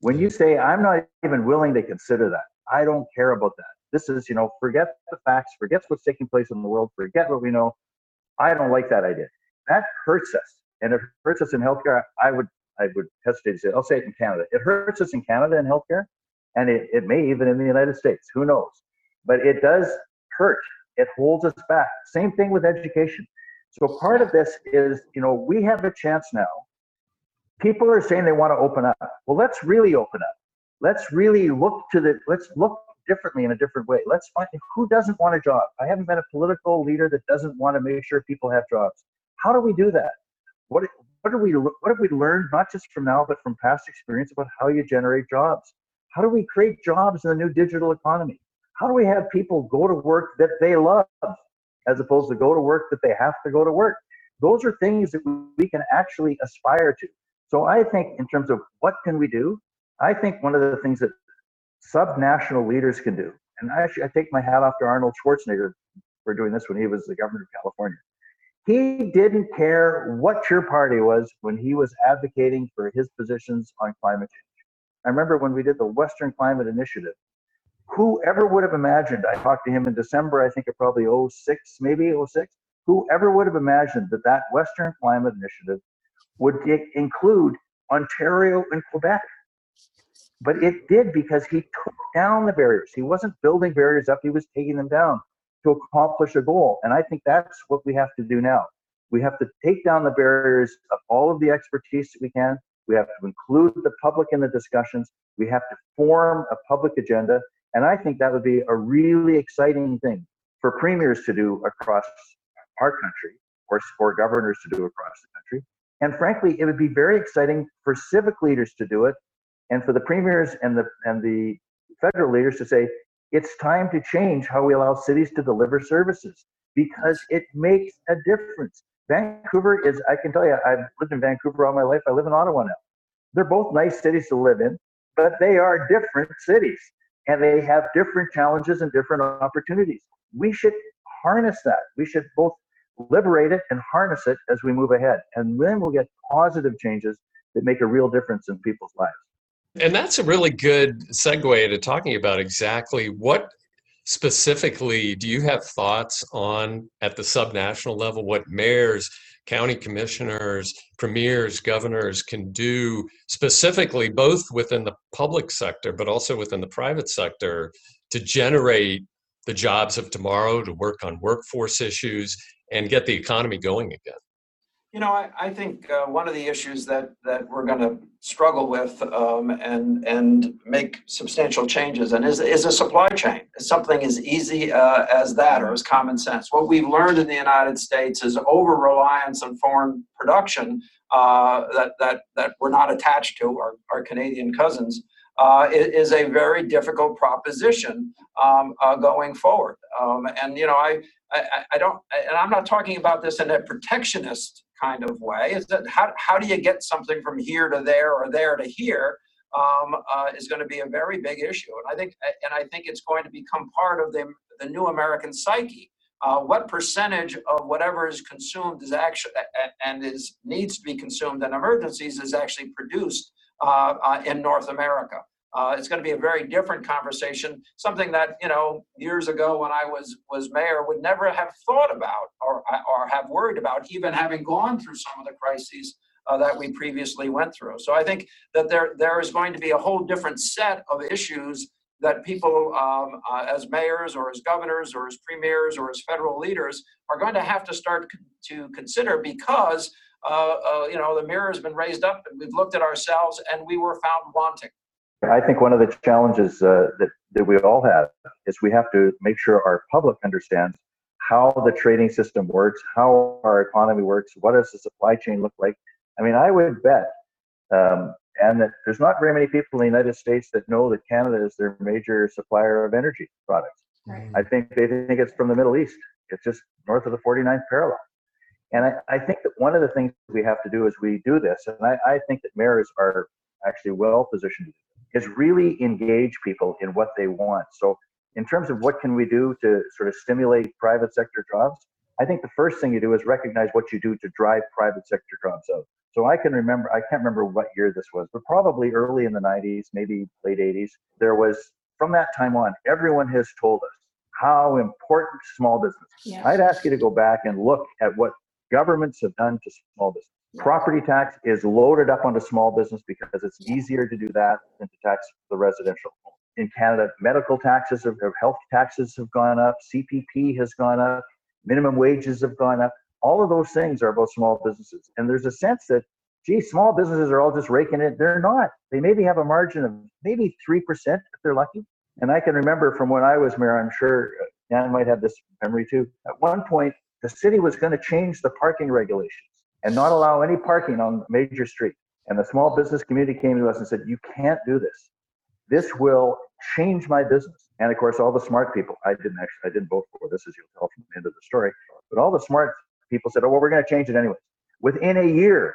When you say, "I'm not even willing to consider that," I don't care about that this is, you know, forget the facts, forget what's taking place in the world, forget what we know. I don't like that idea. That hurts us. And it hurts us in healthcare. I would I would hesitate to say, I'll say it in Canada. It hurts us in Canada in healthcare, and it, it may even in the United States. Who knows? But it does hurt. It holds us back. Same thing with education. So part of this is, you know, we have a chance now. People are saying they want to open up. Well, let's really open up. Let's really look to the let's look differently in a different way. Let's find who doesn't want a job. I haven't met a political leader that doesn't want to make sure people have jobs. How do we do that? What what do we what have we learned not just from now but from past experience about how you generate jobs? How do we create jobs in the new digital economy? How do we have people go to work that they love as opposed to go to work that they have to go to work? Those are things that we can actually aspire to. So I think in terms of what can we do, I think one of the things that subnational leaders can do, and actually I take my hat off to Arnold Schwarzenegger for doing this when he was the governor of California. He didn't care what your party was when he was advocating for his positions on climate change. I remember when we did the Western Climate Initiative, whoever would have imagined, I talked to him in December, I think of probably 06, maybe 06, whoever would have imagined that that Western Climate Initiative would include Ontario and Quebec. But it did because he took down the barriers. He wasn't building barriers up, he was taking them down to accomplish a goal. And I think that's what we have to do now. We have to take down the barriers of all of the expertise that we can. We have to include the public in the discussions. We have to form a public agenda. And I think that would be a really exciting thing for premiers to do across our country or for governors to do across the country. And frankly, it would be very exciting for civic leaders to do it and for the premiers and the and the federal leaders to say, it's time to change how we allow cities to deliver services because it makes a difference. Vancouver is, I can tell you, I've lived in Vancouver all my life. I live in Ottawa now. They're both nice cities to live in, but they are different cities and they have different challenges and different opportunities. We should harness that. We should both liberate it and harness it as we move ahead. And then we'll get positive changes that make a real difference in people's lives. And that's a really good segue to talking about exactly what specifically do you have thoughts on at the subnational level what mayors county commissioners premiers governors can do specifically both within the public sector but also within the private sector to generate the jobs of tomorrow to work on workforce issues and get the economy going again you know, I, I think uh, one of the issues that that we're going to struggle with um, and and make substantial changes and is is a supply chain. Something as easy uh, as that or as common sense. What we've learned in the United States is over reliance on foreign production uh, that that that we're not attached to our, our Canadian cousins. Uh, is a very difficult proposition um, uh, going forward. Um, and you know, I, I, I don't, and I'm not talking about this in a protectionist kind of way. Is that how, how do you get something from here to there or there to here um, uh, is going to be a very big issue. And i think and i think it's going to become part of the, the new american psyche. Uh, what percentage of whatever is consumed is actually and is needs to be consumed in emergencies is actually produced in north america uh, it's going to be a very different conversation, something that you know years ago when I was was mayor would never have thought about or or have worried about, even having gone through some of the crises uh, that we previously went through. So I think that there there is going to be a whole different set of issues that people um, uh, as mayors or as governors or as premiers or as federal leaders are going to have to start to consider because uh, uh, you know the mirror has been raised up and we've looked at ourselves and we were found wanting I think one of the challenges uh, that, that we all have is we have to make sure our public understands how the trading system works, how our economy works, what does the supply chain look like. I mean, I would bet, um, and that there's not very many people in the United States that know that Canada is their major supplier of energy products. Right. I think they think it's from the Middle East. It's just north of the 49th parallel. And I, I think that one of the things we have to do is we do this, and I, I think that mayors are actually well positioned to is really engage people in what they want. So in terms of what can we do to sort of stimulate private sector jobs, I think the first thing you do is recognize what you do to drive private sector jobs out. So I can remember, I can't remember what year this was, but probably early in the 90s, maybe late 80s, there was, from that time on, everyone has told us how important small business. Yeah. I'd ask you to go back and look at what governments have done to small business. Property tax is loaded up onto small business because it's easier to do that than to tax the residential home. In Canada, medical taxes have, health taxes have gone up, CPP has gone up, minimum wages have gone up. All of those things are about small businesses. And there's a sense that, gee, small businesses are all just raking it. They're not. They maybe have a margin of maybe 3% if they're lucky. And I can remember from when I was mayor, I'm sure uh, Dan might have this memory too. At one point, the city was going to change the parking regulations and not allow any parking on major street. And the small business community came to us and said, You can't do this. This will change my business. And of course, all the smart people, I didn't actually, I didn't vote for this, as you'll tell from the end of the story, but all the smart people said, Oh, well, we're going to change it anyway. Within a year,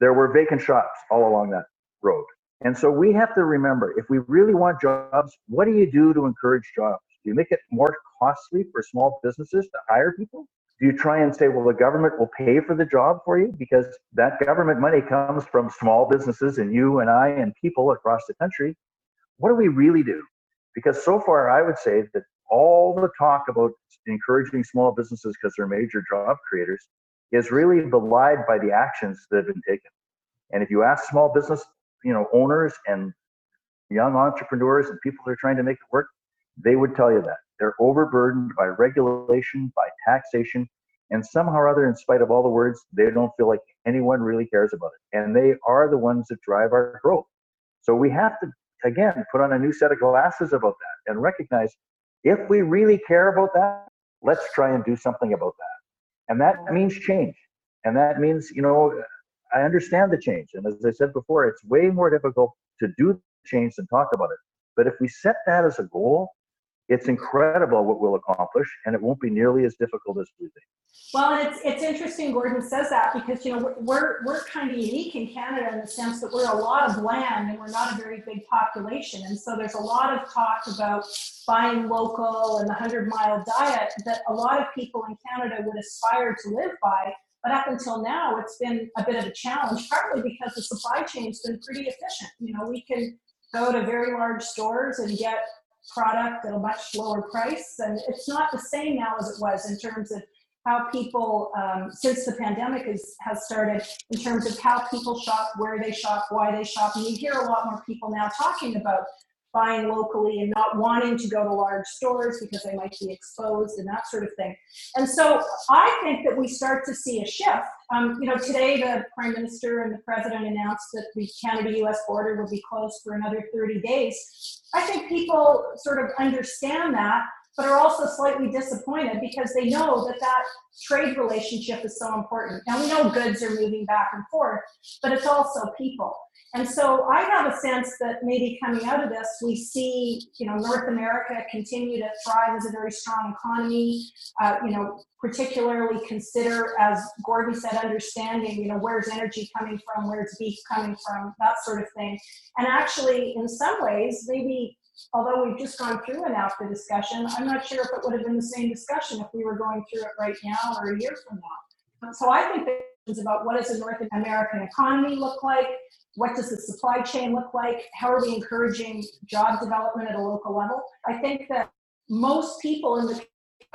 there were vacant shops all along that road. And so we have to remember if we really want jobs, what do you do to encourage jobs? Do you make it more costly for small businesses to hire people? Do you try and say, well, the government will pay for the job for you? Because that government money comes from small businesses and you and I and people across the country. What do we really do? Because so far, I would say that all the talk about encouraging small businesses because they're major job creators is really belied by the actions that have been taken. And if you ask small business, you know, owners and young entrepreneurs and people that are trying to make it work, they would tell you that they're overburdened by regulation, by taxation, and somehow or other, in spite of all the words, they don't feel like anyone really cares about it. And they are the ones that drive our growth. So we have to, again, put on a new set of glasses about that and recognize if we really care about that, let's try and do something about that. And that means change. And that means, you know, I understand the change. And as I said before, it's way more difficult to do change than talk about it. But if we set that as a goal, it's incredible what we'll accomplish, and it won't be nearly as difficult as we think. Well, it's it's interesting Gordon says that because you know we're we're kind of unique in Canada in the sense that we're a lot of land and we're not a very big population, and so there's a lot of talk about buying local and the hundred mile diet that a lot of people in Canada would aspire to live by. But up until now, it's been a bit of a challenge, partly because the supply chain's been pretty efficient. You know, we can go to very large stores and get product at a much lower price. And it's not the same now as it was in terms of how people, um, since the pandemic is, has started, in terms of how people shop, where they shop, why they shop. And you hear a lot more people now talking about buying locally and not wanting to go to large stores because they might be exposed and that sort of thing. And so I think that we start to see a shift. Um, you know, today the prime minister and the president announced that the Canada-U.S. border will be closed for another 30 days. I think people sort of understand that, but are also slightly disappointed because they know that that trade relationship is so important. Now we know goods are moving back and forth, but it's also people. And so I have a sense that maybe coming out of this, we see, you know, North America continue to thrive as a very strong economy. Uh, you know, particularly consider, as Gordon said, understanding, you know, where's energy coming from, where's beef coming from, that sort of thing. And actually, in some ways, maybe although we've just gone through a NAFTA discussion, I'm not sure if it would have been the same discussion if we were going through it right now or a year from now. Um, so I think that about what does a North American economy look like? What does the supply chain look like? How are we encouraging job development at a local level? I think that most people in the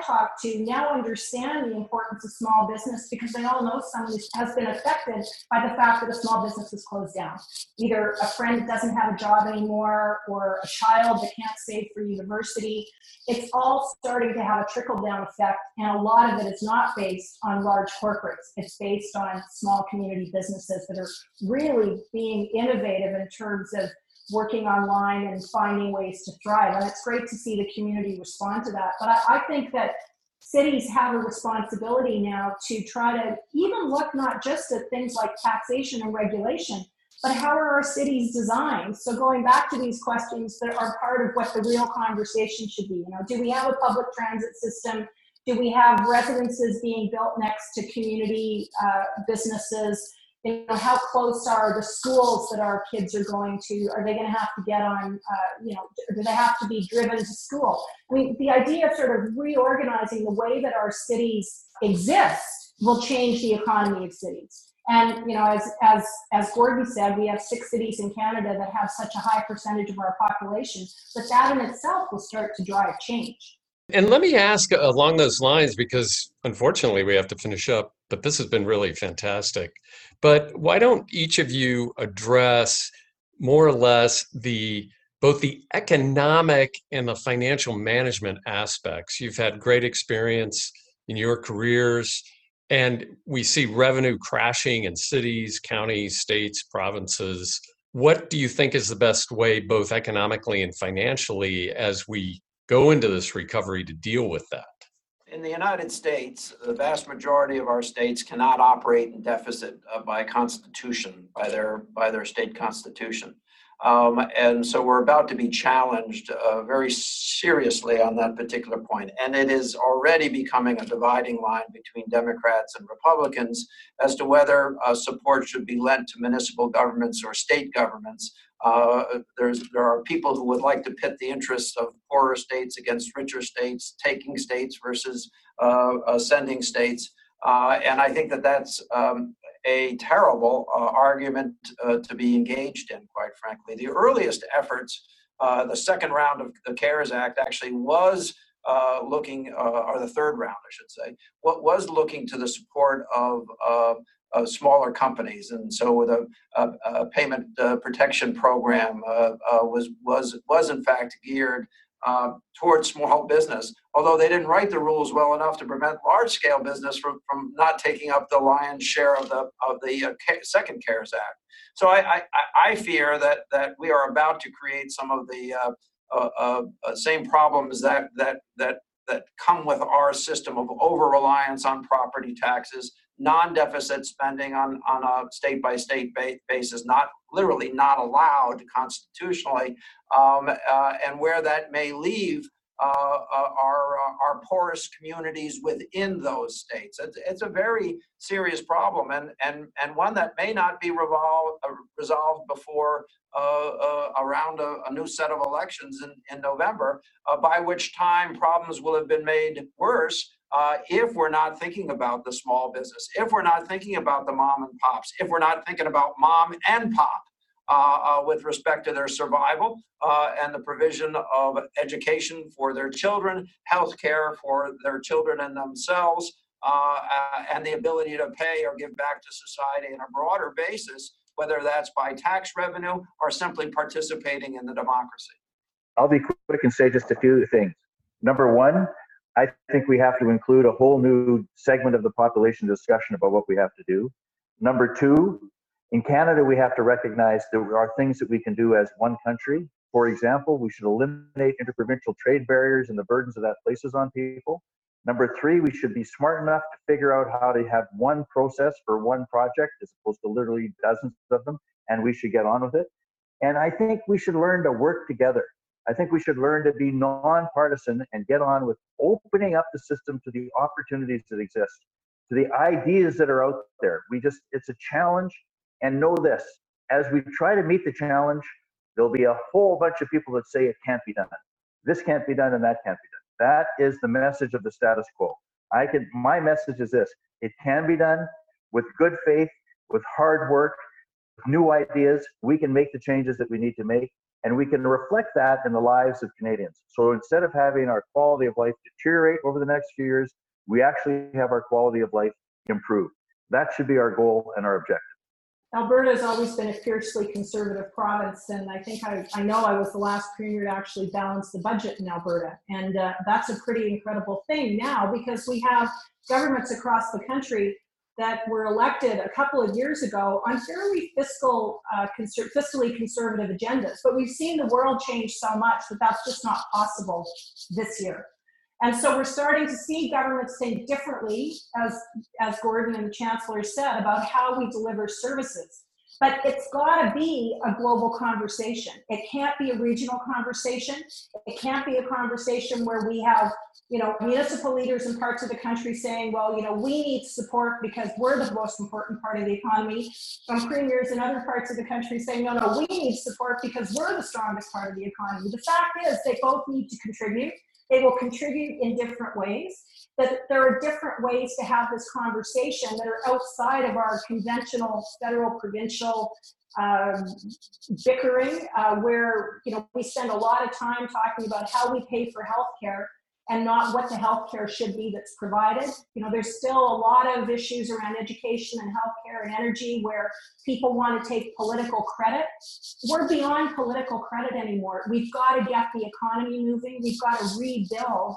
talk to now understand the importance of small business because they all know someone has been affected by the fact that a small business is closed down. Either a friend doesn't have a job anymore or a child that can't save for university. It's all starting to have a trickle down effect, and a lot of it is not based on large corporates. It's based on small community businesses that are really being innovative in terms of working online and finding ways to thrive. And it's great to see the community respond to that. But I, I think that cities have a responsibility now to try to even look not just at things like taxation and regulation, but how are our cities designed? So going back to these questions that are part of what the real conversation should be. You know, do we have a public transit system? Do we have residences being built next to community uh, businesses? You know, how close are the schools that our kids are going to? Are they going to have to get on, uh, you know, do they have to be driven to school? I mean, the idea of sort of reorganizing the way that our cities exist will change the economy of cities. And you know, as as as Gordon said, we have six cities in Canada that have such a high percentage of our population, but that in itself will start to drive change. And let me ask along those lines, because unfortunately we have to finish up, but this has been really fantastic. But why don't each of you address more or less the both the economic and the financial management aspects? You've had great experience in your careers, and we see revenue crashing in cities, counties, states, provinces. What do you think is the best way, both economically and financially, as we go into this recovery to deal with that? In the United States, the vast majority of our states cannot operate in deficit uh, by constitution, by their by their state constitution. Um, and so we're about to be challenged uh, very seriously on that particular point. And it is already becoming a dividing line between Democrats and Republicans as to whether uh, support should be lent to municipal governments or state governments. Uh, there's, there are people who would like to pit the interests of poorer states against richer states, taking states versus uh, uh, sending states. Uh, and I think that that's um, a terrible uh, argument to be engaged in, quite frankly. The earliest efforts, the second round of the CARES Act actually was looking, or the third round, I should say, what was looking to the support of uh, smaller companies, and so with a, a, a payment protection program was was was in fact geared uh, towards small business, although they didn't write the rules well enough to prevent large scale business from, from not taking up the lion's share of the of the uh, second CARES Act. So I, I, I, fear that that we are about to create some of the uh, uh, uh, uh same problems that that that that come with our system of over reliance on property taxes, non-deficit spending on, on a state-by-state basis, not literally not allowed constitutionally, um, uh, and where that may leave uh, uh, our, uh, our poorest communities within those states. It's, it's a very serious problem and, and, and one that may not be revolved, uh, resolved before uh, around a, a, new set of elections in, in November, by which time problems will have been made worse uh, if we're not thinking about the small business, if we're not thinking about the mom and pops, if we're not thinking about mom and pop uh, uh, with respect to their survival uh, and the provision of education for their children, health care for their children and themselves, uh, uh, and the ability to pay or give back to society on a broader basis, whether that's by tax revenue or simply participating in the democracy. I'll be quick and say just a few things. Number one, I think we have to include a whole new segment of the population discussion about what we have to do. Number two, in Canada, we have to recognize there are things that we can do as one country. For example, we should eliminate interprovincial trade barriers and the burdens that that places on people. Number three, we should be smart enough to figure out how to have one process for one project as opposed to literally dozens of them, and we should get on with it. And I think we should learn to work together. I think we should learn to be nonpartisan and get on with opening up the system to the opportunities that exist, to the ideas that are out there. We just, it's a challenge. And know this as we try to meet the challenge, there'll be a whole bunch of people that say it can't be done. This can't be done and that can't be done. That is the message of the status quo. I can, my message is this it can be done with good faith, with hard work, with new ideas. We can make the changes that we need to make and we can reflect that in the lives of Canadians. So instead of having our quality of life deteriorate over the next few years, we actually have our quality of life improve. That should be our goal and our objective. Alberta has always been a fiercely conservative province, and I think I, I know I was the last premier to actually balance the budget in Alberta. And uh, that's a pretty incredible thing now because we have governments across the country that were elected a couple of years ago on fairly fiscal, uh, conser- fiscally conservative agendas. But we've seen the world change so much that that's just not possible this year. And so we're starting to see governments think differently, as, as Gordon and the Chancellor said, about how we deliver services. But it's got to be a global conversation. It can't be a regional conversation. It can't be a conversation where we have, you know, municipal leaders in parts of the country saying, well, you know, we need support because we're the most important part of the economy. Some premiers in other parts of the country saying, no, no, we need support because we're the strongest part of the economy. The fact is, they both need to contribute. They will contribute in different ways. That there are different ways to have this conversation that are outside of our conventional federal provincial um, bickering, uh, where you know we spend a lot of time talking about how we pay for healthcare and not what the healthcare should be that's provided. You know, there's still a lot of issues around education and healthcare and energy where people want to take political credit. We're beyond political credit anymore. We've got to get the economy moving. We've got to rebuild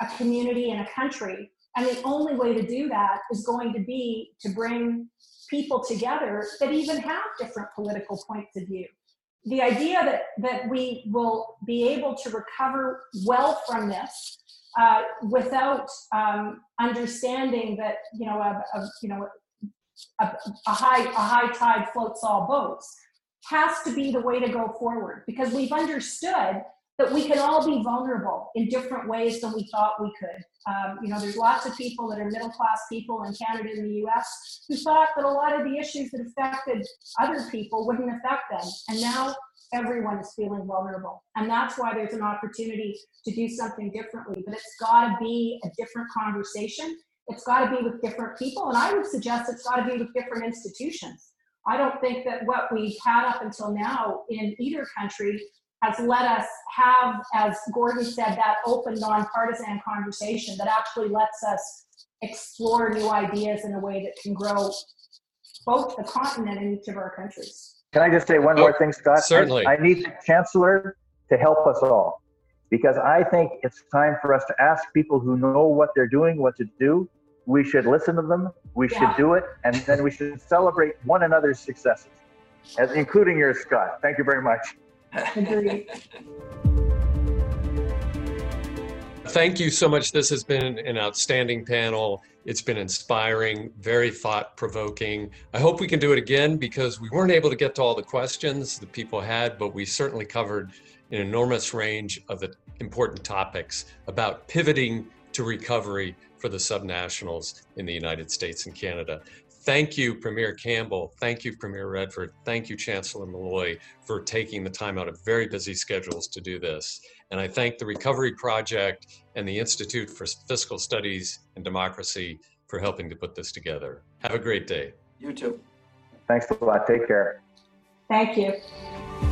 a community and a country. And the only way to do that is going to be to bring people together that even have different political points of view the idea that that we will be able to recover well from this uh, without um, understanding that you know a, a you know a, a, high a high tide floats all boats. has to be the way to go forward because we've understood that we can all be vulnerable in different ways than we thought we could. Um, you know, there's lots of people that are middle class people in Canada and the US who thought that a lot of the issues that affected other people wouldn't affect them. And now everyone is feeling vulnerable. And that's why there's an opportunity to do something differently. But it's got to be a different conversation. It's got to be with different people. And I would suggest it's got to be with different institutions. I don't think that what we've had up until now in either country has let us have, as Gordon said, that open, nonpartisan conversation that actually lets us explore new ideas in a way that can grow both the continent and each of our countries. Can I just say one more oh, thing, Scott? Certainly. I, I need the chancellor to help us all because I think it's time for us to ask people who know what they're doing what to do. We should listen to them, we should do it, and then we should celebrate one another's successes, as, including yours, Scott. Thank you very much. Agreed. Thank you so much. This has been an outstanding panel. It's been inspiring, very thought provoking. I hope we can do it again because we weren't able to get to all the questions that people had, but we certainly covered an enormous range of the important topics about pivoting to recovery for the subnationals in the United States and Canada. Thank you, Premier Campbell. Thank you, Premier Redford. Thank you, Chancellor Malloy, for taking the time out of very busy schedules to do this. And I thank the Recovery Project and the Institute for Fiscal Studies and Democracy for helping to put this together. Have a great day. You too. Thanks a lot. Take care. Thank you.